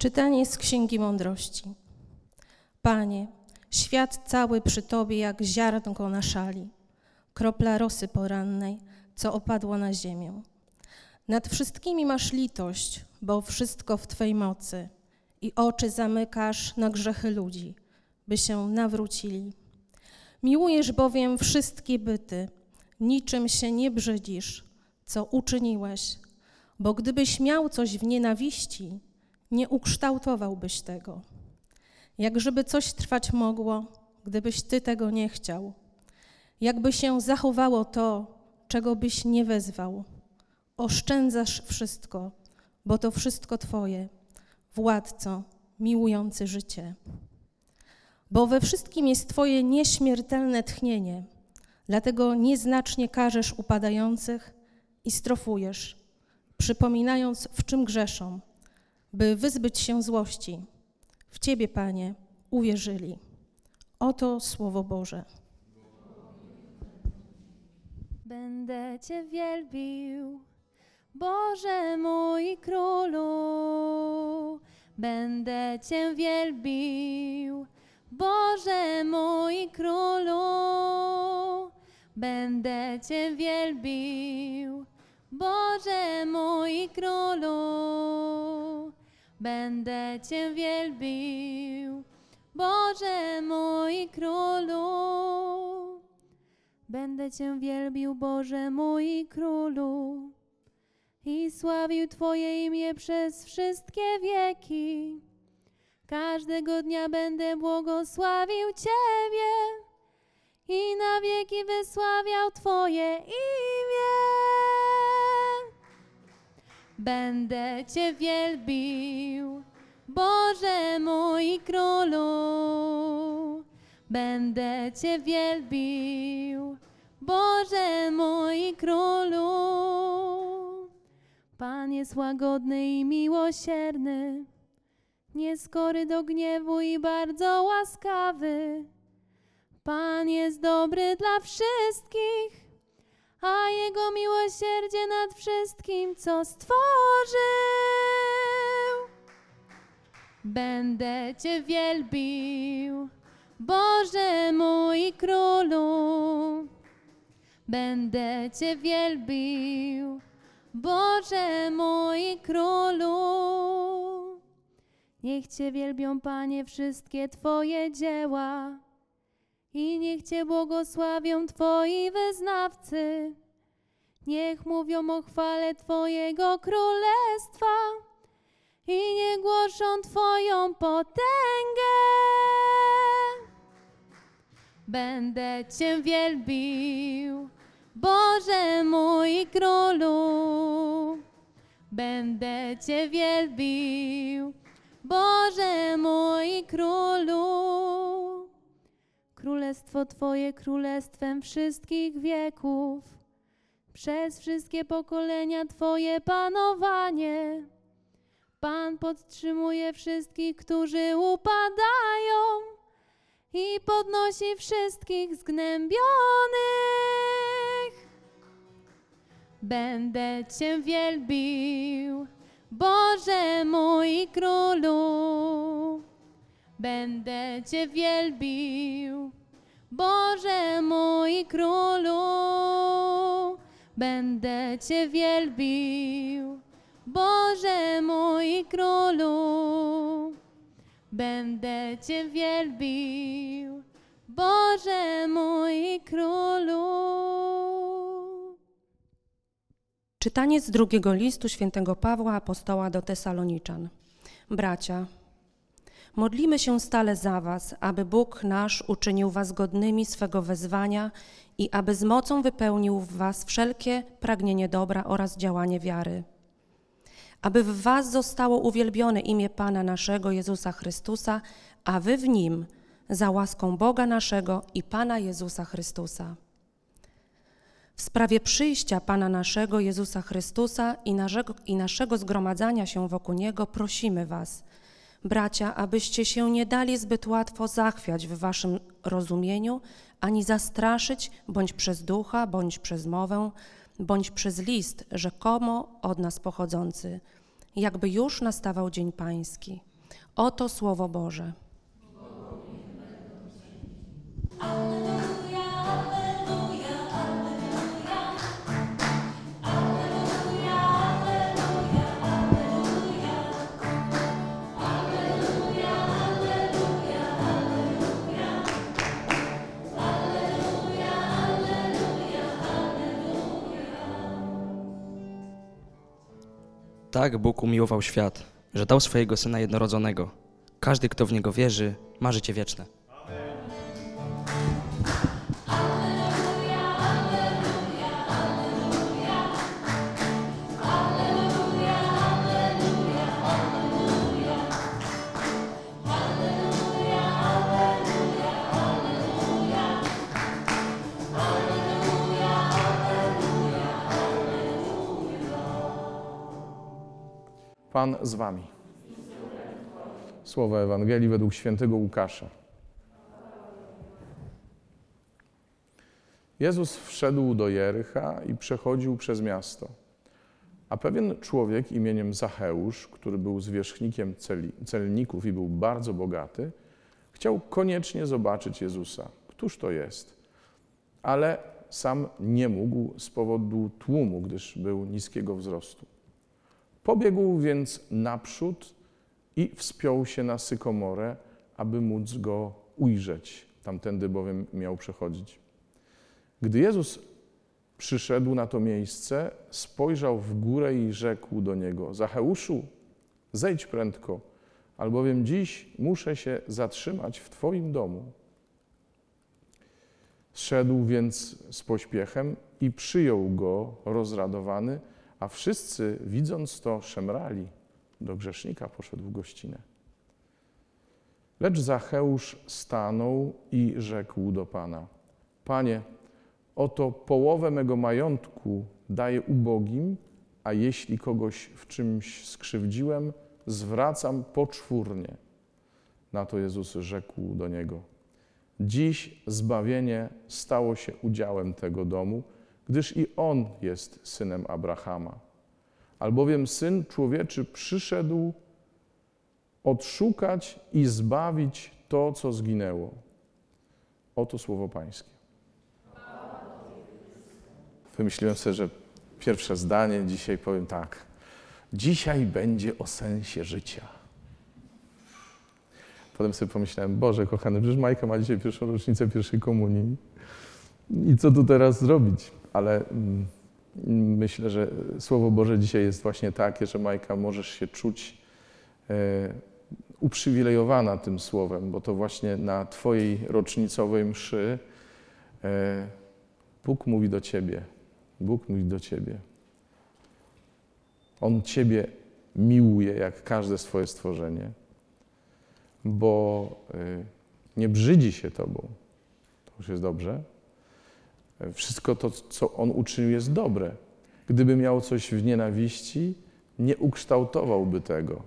Czytanie z Księgi Mądrości. Panie, świat cały przy Tobie jak ziarnko na szali, kropla rosy porannej, co opadło na ziemię. Nad wszystkimi masz litość, bo wszystko w Twej mocy i oczy zamykasz na grzechy ludzi, by się nawrócili. Miłujesz bowiem wszystkie byty, niczym się nie brzydzisz, co uczyniłeś, bo gdybyś miał coś w nienawiści, nie ukształtowałbyś tego. Jak żeby coś trwać mogło, gdybyś Ty tego nie chciał. Jakby się zachowało to, czego byś nie wezwał. Oszczędzasz wszystko, bo to wszystko Twoje, władco, miłujący życie. Bo we wszystkim jest Twoje nieśmiertelne tchnienie, dlatego nieznacznie karzesz upadających i strofujesz, przypominając, w czym grzeszą, by wyzbyć się złości. W Ciebie, Panie, uwierzyli. Oto Słowo Boże. Będę Cię wielbił, Boże mój królu. Będę Cię wielbił, Boże mój królu. Będę Cię wielbił, Boże mój królu. Będę Cię wielbił, Boże mój królu. Będę Cię wielbił, Boże mój królu, i sławił Twoje imię przez wszystkie wieki. Każdego dnia będę błogosławił Ciebie i na wieki wysławiał Twoje imię. Będę Cię wielbił, Boże mój królu. Będę Cię wielbił, Boże mój królu. Pan jest łagodny i miłosierny, nieskory do gniewu i bardzo łaskawy. Pan jest dobry dla wszystkich, a Jego miłosierdzie nad wszystkim, co stworzył. Będę Cię wielbił, Boże mój królu. Będę Cię wielbił, Boże mój królu. Niech Cię wielbią, Panie, wszystkie Twoje dzieła i niech Cię błogosławią Twoi wyznawcy. Niech mówią o chwale Twojego królestwa i niech głoszą Twoją potęgę. Będę Cię wielbił, Boże mój królu. Będę Cię wielbił, Boże mój królu. Królestwo Twoje królestwem wszystkich wieków, przez wszystkie pokolenia Twoje panowanie. Pan podtrzymuje wszystkich, którzy upadają i podnosi wszystkich zgnębionych. Będę Cię wielbił, Boże mój królu. Będę Cię wielbił, Boże mój królu. Będę Cię wielbił, Boże mój królu. Będę Cię wielbił, Boże mój królu. Czytanie z drugiego listu świętego Pawła apostoła do Tesaloniczan. Bracia, modlimy się stale za was, aby Bóg nasz uczynił was godnymi swego wezwania i aby z mocą wypełnił w was wszelkie pragnienie dobra oraz działanie wiary. Aby w was zostało uwielbione imię Pana naszego Jezusa Chrystusa, a wy w nim za łaską Boga naszego i Pana Jezusa Chrystusa. W sprawie przyjścia Pana naszego Jezusa Chrystusa i naszego, i naszego zgromadzania się wokół Niego prosimy Was, bracia, abyście się nie dali zbyt łatwo zachwiać w Waszym rozumieniu, ani zastraszyć bądź przez ducha, bądź przez mowę, bądź przez list rzekomo od nas pochodzący, jakby już nastawał dzień Pański. Oto Słowo Boże. Tak Bóg umiłował świat, że dał swojego Syna jednorodzonego. Każdy, kto w Niego wierzy, ma życie wieczne. Pan z wami. Słowa Ewangelii według świętego Łukasza. Jezus wszedł do Jericha i przechodził przez miasto. A pewien człowiek imieniem Zacheusz, który był zwierzchnikiem celników i był bardzo bogaty, chciał koniecznie zobaczyć Jezusa. Któż to jest? Ale sam nie mógł z powodu tłumu, gdyż był niskiego wzrostu. Pobiegł więc naprzód i wspiął się na sykomorę, aby móc go ujrzeć. Tamtędy bowiem miał przechodzić. Gdy Jezus przyszedł na to miejsce, spojrzał w górę i rzekł do niego: Zacheuszu, zejdź prędko, albowiem dziś muszę się zatrzymać w Twoim domu. Szedł więc z pośpiechem i przyjął go rozradowany, a wszyscy, widząc to, szemrali. Do grzesznika poszedł w gościnę. Lecz Zacheusz stanął i rzekł do Pana: Panie, oto połowę mego majątku daję ubogim, a jeśli kogoś w czymś skrzywdziłem, zwracam poczwórnie. Na to Jezus rzekł do niego: Dziś zbawienie stało się udziałem tego domu, gdyż i on jest synem Abrahama. Albowiem syn człowieczy przyszedł odszukać i zbawić to, co zginęło. Oto słowo Pańskie. Wymyśliłem sobie, że pierwsze zdanie dzisiaj powiem tak. Dzisiaj będzie o sensie życia. Potem sobie pomyślałem, Boże kochany, przecież Majka ma dzisiaj pierwszą rocznicę pierwszej komunii. I co tu teraz zrobić? Ale mm, myślę, że Słowo Boże dzisiaj jest właśnie takie, że Majka możesz się czuć e, uprzywilejowana tym Słowem, bo to właśnie na Twojej rocznicowej mszy e, Bóg mówi do Ciebie. Bóg mówi do Ciebie. On Ciebie miłuje jak każde swoje stworzenie, bo e, nie brzydzi się Tobą. To już jest dobrze. Wszystko to, co On uczynił, jest dobre. Gdyby miał coś w nienawiści, nie ukształtowałby tego.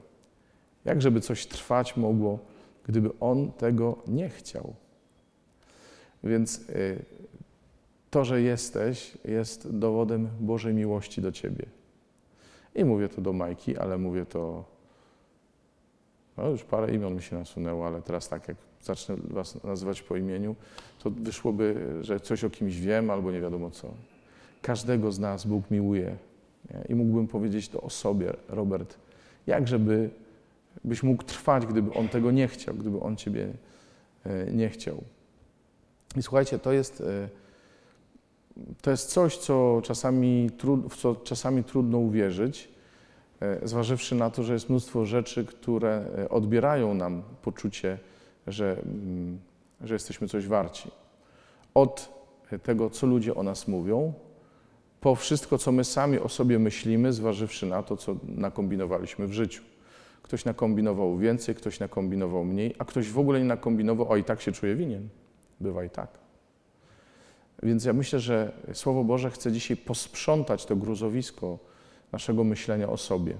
Jak żeby coś trwać mogło, gdyby On tego nie chciał? Więc y, to, że jesteś, jest dowodem Bożej miłości do Ciebie. I mówię to do Majki, ale mówię to. No już parę imion mi się nasunęło, ale teraz tak jak zacznę Was nazywać po imieniu, to wyszłoby, że coś o kimś wiem albo nie wiadomo co. Każdego z nas Bóg miłuje. Nie? I mógłbym powiedzieć to o sobie, Robert, jak żeby byś mógł trwać, gdyby On tego nie chciał, gdyby On Ciebie e, nie chciał. I słuchajcie, to jest, e, to jest coś, co czasami, w co czasami trudno uwierzyć, e, zważywszy na to, że jest mnóstwo rzeczy, które odbierają nam poczucie, że, mm, że jesteśmy coś warci. Od tego, co ludzie o nas mówią, po wszystko, co my sami o sobie myślimy, zważywszy na to, co nakombinowaliśmy w życiu. Ktoś nakombinował więcej, ktoś nakombinował mniej, a ktoś w ogóle nie nakombinował, a i tak się czuje winien. Bywa i tak. Więc ja myślę, że Słowo Boże chce dzisiaj posprzątać to gruzowisko naszego myślenia o sobie.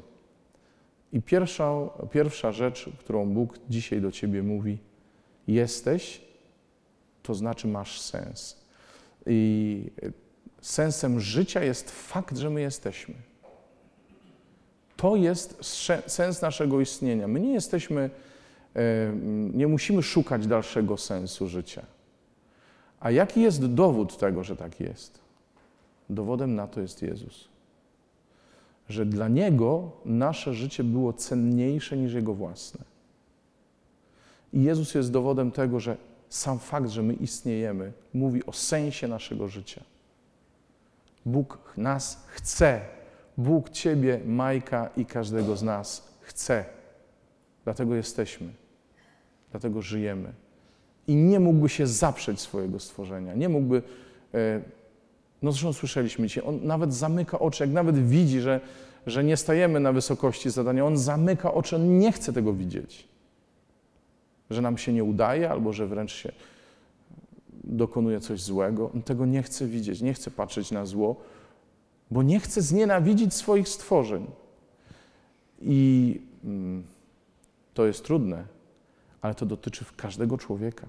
I pierwsza, pierwsza rzecz, którą Bóg dzisiaj do ciebie mówi, jesteś, to znaczy masz sens. I sensem życia jest fakt, że my jesteśmy. To jest sens naszego istnienia. My nie jesteśmy e, nie musimy szukać dalszego sensu życia. A jaki jest dowód tego, że tak jest? Dowodem na to jest Jezus. Że dla Niego nasze życie było cenniejsze niż Jego własne. I Jezus jest dowodem tego, że sam fakt, że my istniejemy, mówi o sensie naszego życia. Bóg nas chce. Bóg Ciebie, Majka i każdego z nas chce. Dlatego jesteśmy. Dlatego żyjemy. I nie mógłby się zaprzeć swojego stworzenia. Nie mógłby. e, No zresztą słyszeliśmy dzisiaj, on nawet zamyka oczy, jak nawet widzi, że, że nie stajemy na wysokości zadania, on zamyka oczy, on nie chce tego widzieć. Że nam się nie udaje, albo że wręcz się dokonuje coś złego. On tego nie chce widzieć, nie chce patrzeć na zło, bo nie chce znienawidzić swoich stworzeń. I mm, to jest trudne, ale to dotyczy każdego człowieka.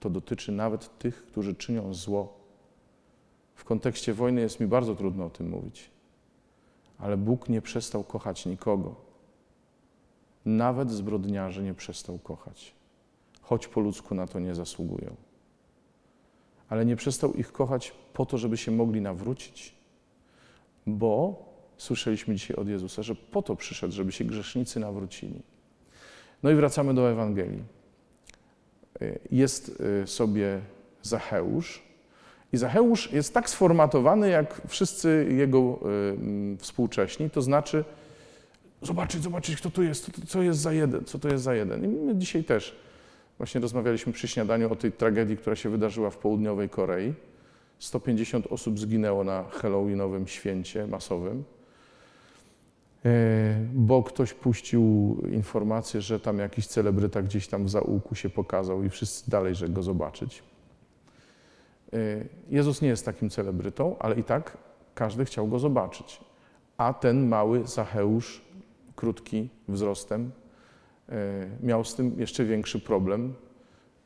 To dotyczy nawet tych, którzy czynią zło. W kontekście wojny jest mi bardzo trudno o tym mówić, ale Bóg nie przestał kochać nikogo. Nawet zbrodniarzy nie przestał kochać, choć po ludzku na to nie zasługują. Ale nie przestał ich kochać po to, żeby się mogli nawrócić, bo słyszeliśmy dzisiaj od Jezusa, że po to przyszedł, żeby się grzesznicy nawrócili. No i wracamy do Ewangelii. Jest y, sobie Zacheusz i Zacheusz jest tak sformatowany, jak wszyscy jego y, współcześni, to znaczy zobaczyć, zobaczyć, kto tu jest, co- jest za jeden, co to jest za jeden. I my dzisiaj też właśnie rozmawialiśmy przy śniadaniu o tej tragedii, która się wydarzyła w południowej Korei. 150 osób zginęło na halloweenowym święcie masowym, e, bo ktoś puścił informację, że tam jakiś celebryta gdzieś tam w zaułku się pokazał i wszyscy dalej, że go zobaczyć. E, Jezus nie jest takim celebrytą, ale i tak każdy chciał go zobaczyć. A ten mały Zacheusz, krótki wzrostem, e, miał z tym jeszcze większy problem,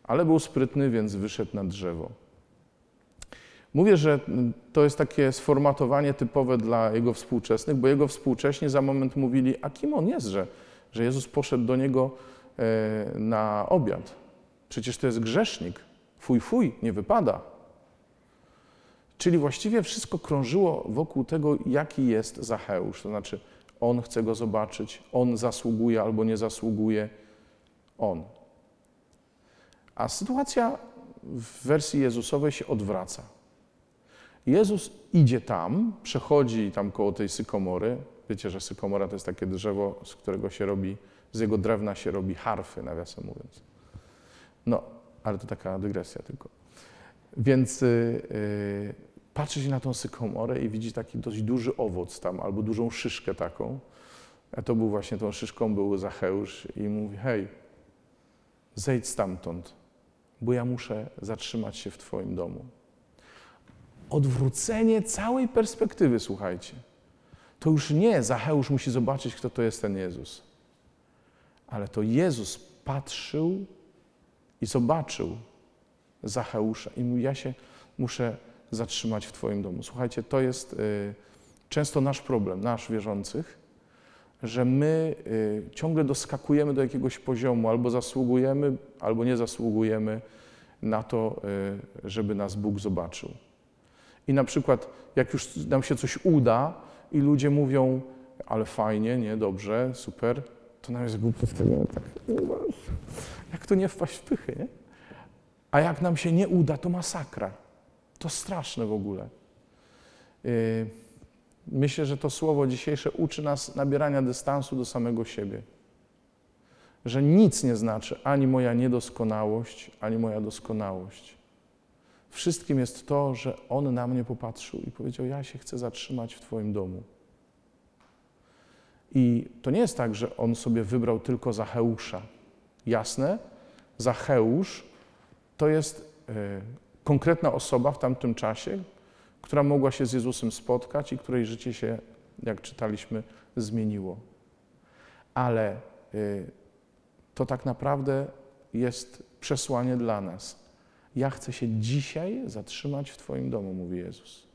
ale był sprytny, więc wyszedł na drzewo. Mówię, że to jest takie sformatowanie typowe dla jego współczesnych, bo jego współcześni za moment mówili, a kim on jest, że, że Jezus poszedł do niego e, na obiad. Przecież to jest grzesznik. Fuj, fuj, nie wypada. Czyli właściwie wszystko krążyło wokół tego, jaki jest Zacheusz. To znaczy, on chce go zobaczyć, on zasługuje albo nie zasługuje. On. A sytuacja w wersji Jezusowej się odwraca. Jezus idzie tam, przechodzi tam koło tej sykomory. Wiecie, że sykomora to jest takie drzewo, z którego się robi, z jego drewna się robi harfy, nawiasem mówiąc. No, ale to taka dygresja tylko. Więc yy, patrzy się na tą sykomorę i widzi taki dość duży owoc tam, albo dużą szyszkę taką. A to był właśnie tą szyszką, był Zacheusz i mówi, hej, zejdź stamtąd, bo ja muszę zatrzymać się w Twoim domu. Odwrócenie całej perspektywy, słuchajcie. To już nie Zacheusz musi zobaczyć, kto to jest ten Jezus, ale to Jezus patrzył i zobaczył Zacheusza i mówi, ja się muszę zatrzymać w Twoim domu. Słuchajcie, to jest y, często nasz problem, nasz wierzących, że my y, ciągle doskakujemy do jakiegoś poziomu, albo zasługujemy, albo nie zasługujemy na to, y, żeby nas Bóg zobaczył. I na przykład, jak już nam się coś uda i ludzie mówią, ale fajnie, nie, dobrze, super, to nam jest głupio z tego, tak, jak to nie wpaść w pychy, nie? A jak nam się nie uda, to masakra. To straszne w ogóle. Yy, Myślę, że to słowo dzisiejsze uczy nas nabierania dystansu do samego siebie. Że nic nie znaczy ani moja niedoskonałość, ani moja doskonałość. Wszystkim jest to, że On na mnie popatrzył i powiedział: Ja się chcę zatrzymać w Twoim domu. I to nie jest tak, że On sobie wybrał tylko Zacheusza. Jasne, Zacheusz to jest y, konkretna osoba w tamtym czasie, która mogła się z Jezusem spotkać i której życie się, jak czytaliśmy, zmieniło. Ale y, to tak naprawdę jest przesłanie dla nas. Ja chcę się dzisiaj zatrzymać w Twoim domu, mówi Jezus.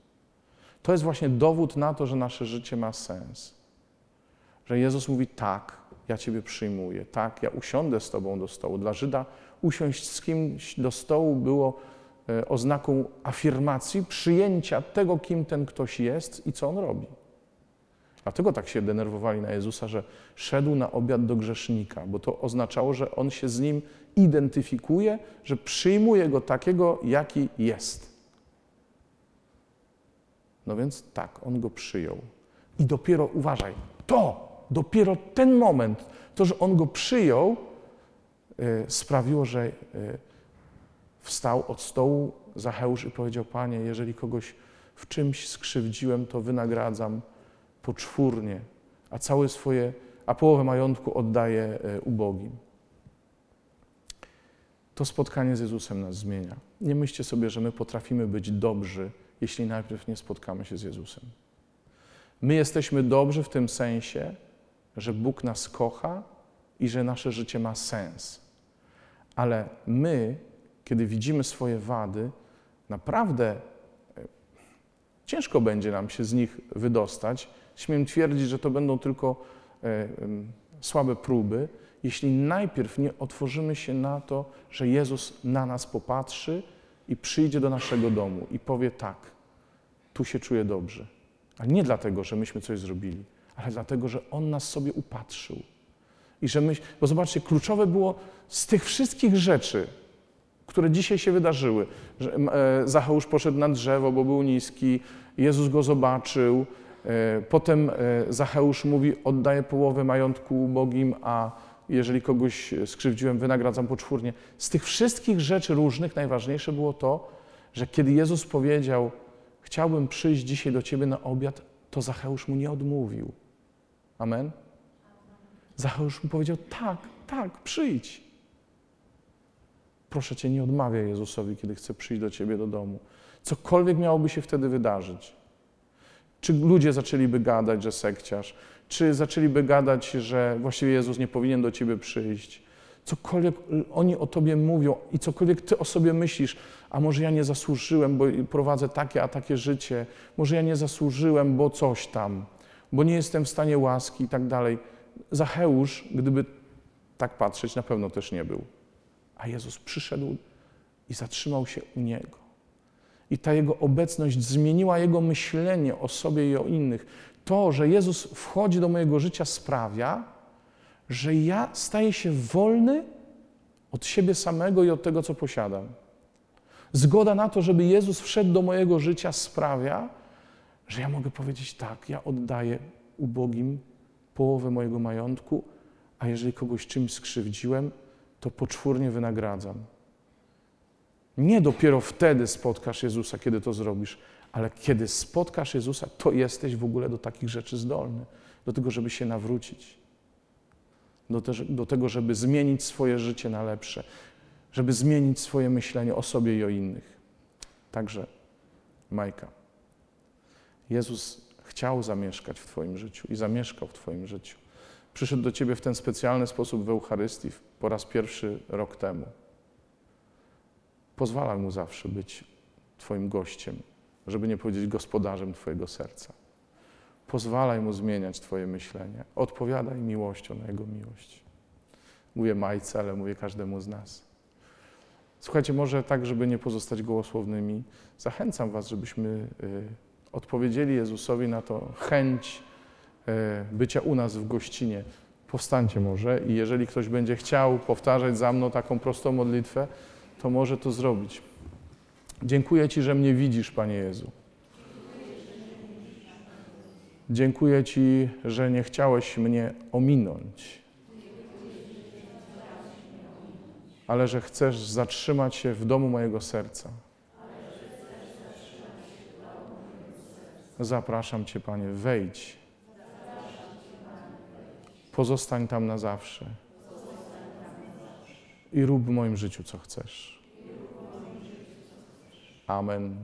To jest właśnie dowód na to, że nasze życie ma sens. Że Jezus mówi: Tak, ja Ciebie przyjmuję. Tak, ja usiądę z Tobą do stołu. Dla Żyda usiąść z kimś do stołu było oznaką afirmacji, przyjęcia tego, kim ten ktoś jest i co on robi. Dlatego tak się denerwowali na Jezusa, że szedł na obiad do grzesznika, bo to oznaczało, że on się z nim identyfikuje, że przyjmuje go takiego, jaki jest. No więc tak, on go przyjął. I dopiero, uważaj, to, dopiero ten moment, to, że on go przyjął, y, sprawiło, że y, wstał od stołu Zacheusz i powiedział, Panie, jeżeli kogoś w czymś skrzywdziłem, to wynagradzam poczwórnie, a całe swoje, a połowę majątku oddaję y, ubogim. To spotkanie z Jezusem nas zmienia. Nie myślcie sobie, że my potrafimy być dobrzy, jeśli najpierw nie spotkamy się z Jezusem. My jesteśmy dobrzy w tym sensie, że Bóg nas kocha i że nasze życie ma sens. Ale my, kiedy widzimy swoje wady, naprawdę e, ciężko będzie nam się z nich wydostać. Śmiem twierdzić, że to będą tylko e, słabe próby, jeśli najpierw nie otworzymy się na to, że Jezus na nas popatrzy i przyjdzie do naszego domu i powie tak, tu się czuję dobrze. Ale nie dlatego, że myśmy coś zrobili, ale dlatego, że On nas sobie upatrzył. I że my, bo zobaczcie, kluczowe było z tych wszystkich rzeczy, które dzisiaj się wydarzyły, e, Zacheusz poszedł na drzewo, bo był niski, Jezus go zobaczył, e, potem e, Zacheusz mówi, oddaję połowę majątku ubogim, a jeżeli kogoś skrzywdziłem, wynagradzam poczwórnie. Z tych wszystkich rzeczy różnych najważniejsze było to, że kiedy Jezus powiedział, chciałbym przyjść dzisiaj do Ciebie na obiad, to Zacheusz mu nie odmówił. Amen? Zacheusz mu powiedział, tak, tak, przyjdź. Proszę Cię, nie odmawiaj Jezusowi, kiedy chce przyjść do Ciebie do domu. Cokolwiek miałoby się wtedy wydarzyć. Czy ludzie zaczęliby gadać, że sekciarz, czy zaczęliby gadać, że właściwie Jezus nie powinien do Ciebie przyjść. Cokolwiek oni o Tobie mówią i cokolwiek Ty o sobie myślisz, a może ja nie zasłużyłem, bo prowadzę takie a takie życie, może ja nie zasłużyłem, bo coś tam, bo nie jestem w stanie łaski i tak dalej. Zacheusz, gdyby tak patrzeć, na pewno też nie był. A Jezus przyszedł i zatrzymał się u niego. I ta jego obecność zmieniła jego myślenie o sobie i o innych. To, że Jezus wchodzi do mojego życia, sprawia, że ja staję się wolny od siebie samego i od tego, co posiadam. Zgoda na to, żeby Jezus wszedł do mojego życia, sprawia, że ja mogę powiedzieć tak, ja oddaję ubogim połowę mojego majątku, a jeżeli kogoś czymś skrzywdziłem, to poczwórnie wynagradzam. Nie dopiero wtedy spotkasz Jezusa, kiedy to zrobisz, ale kiedy spotkasz Jezusa, to jesteś w ogóle do takich rzeczy zdolny, do tego, żeby się nawrócić, do, te, do tego, żeby zmienić swoje życie na lepsze, żeby zmienić swoje myślenie o sobie i o innych. Także, Majka, Jezus chciał zamieszkać w Twoim życiu i zamieszkał w Twoim życiu. Przyszedł do Ciebie w ten specjalny sposób w Eucharystii po raz pierwszy rok temu. Pozwalaj Mu zawsze być Twoim gościem, żeby nie powiedzieć gospodarzem Twojego serca. Pozwalaj Mu zmieniać Twoje myślenie. Odpowiadaj miłością na Jego miłość. Mówię Majce, ale mówię każdemu z nas. Słuchajcie, może tak, żeby nie pozostać gołosłownymi, zachęcam Was, żebyśmy y, odpowiedzieli Jezusowi na to chęć y, bycia u nas w gościnie. Powstańcie może i jeżeli ktoś będzie chciał powtarzać za mną taką prostą modlitwę, to może to zrobić. Dziękuję Ci, że mnie widzisz, Panie Jezu. Dziękuję Ci, że nie chciałeś mnie ominąć, ale że chcesz zatrzymać się w domu mojego serca. Zapraszam Cię, Panie, wejdź. Pozostań tam na zawsze. I rób w moim życiu, co chcesz. Amen.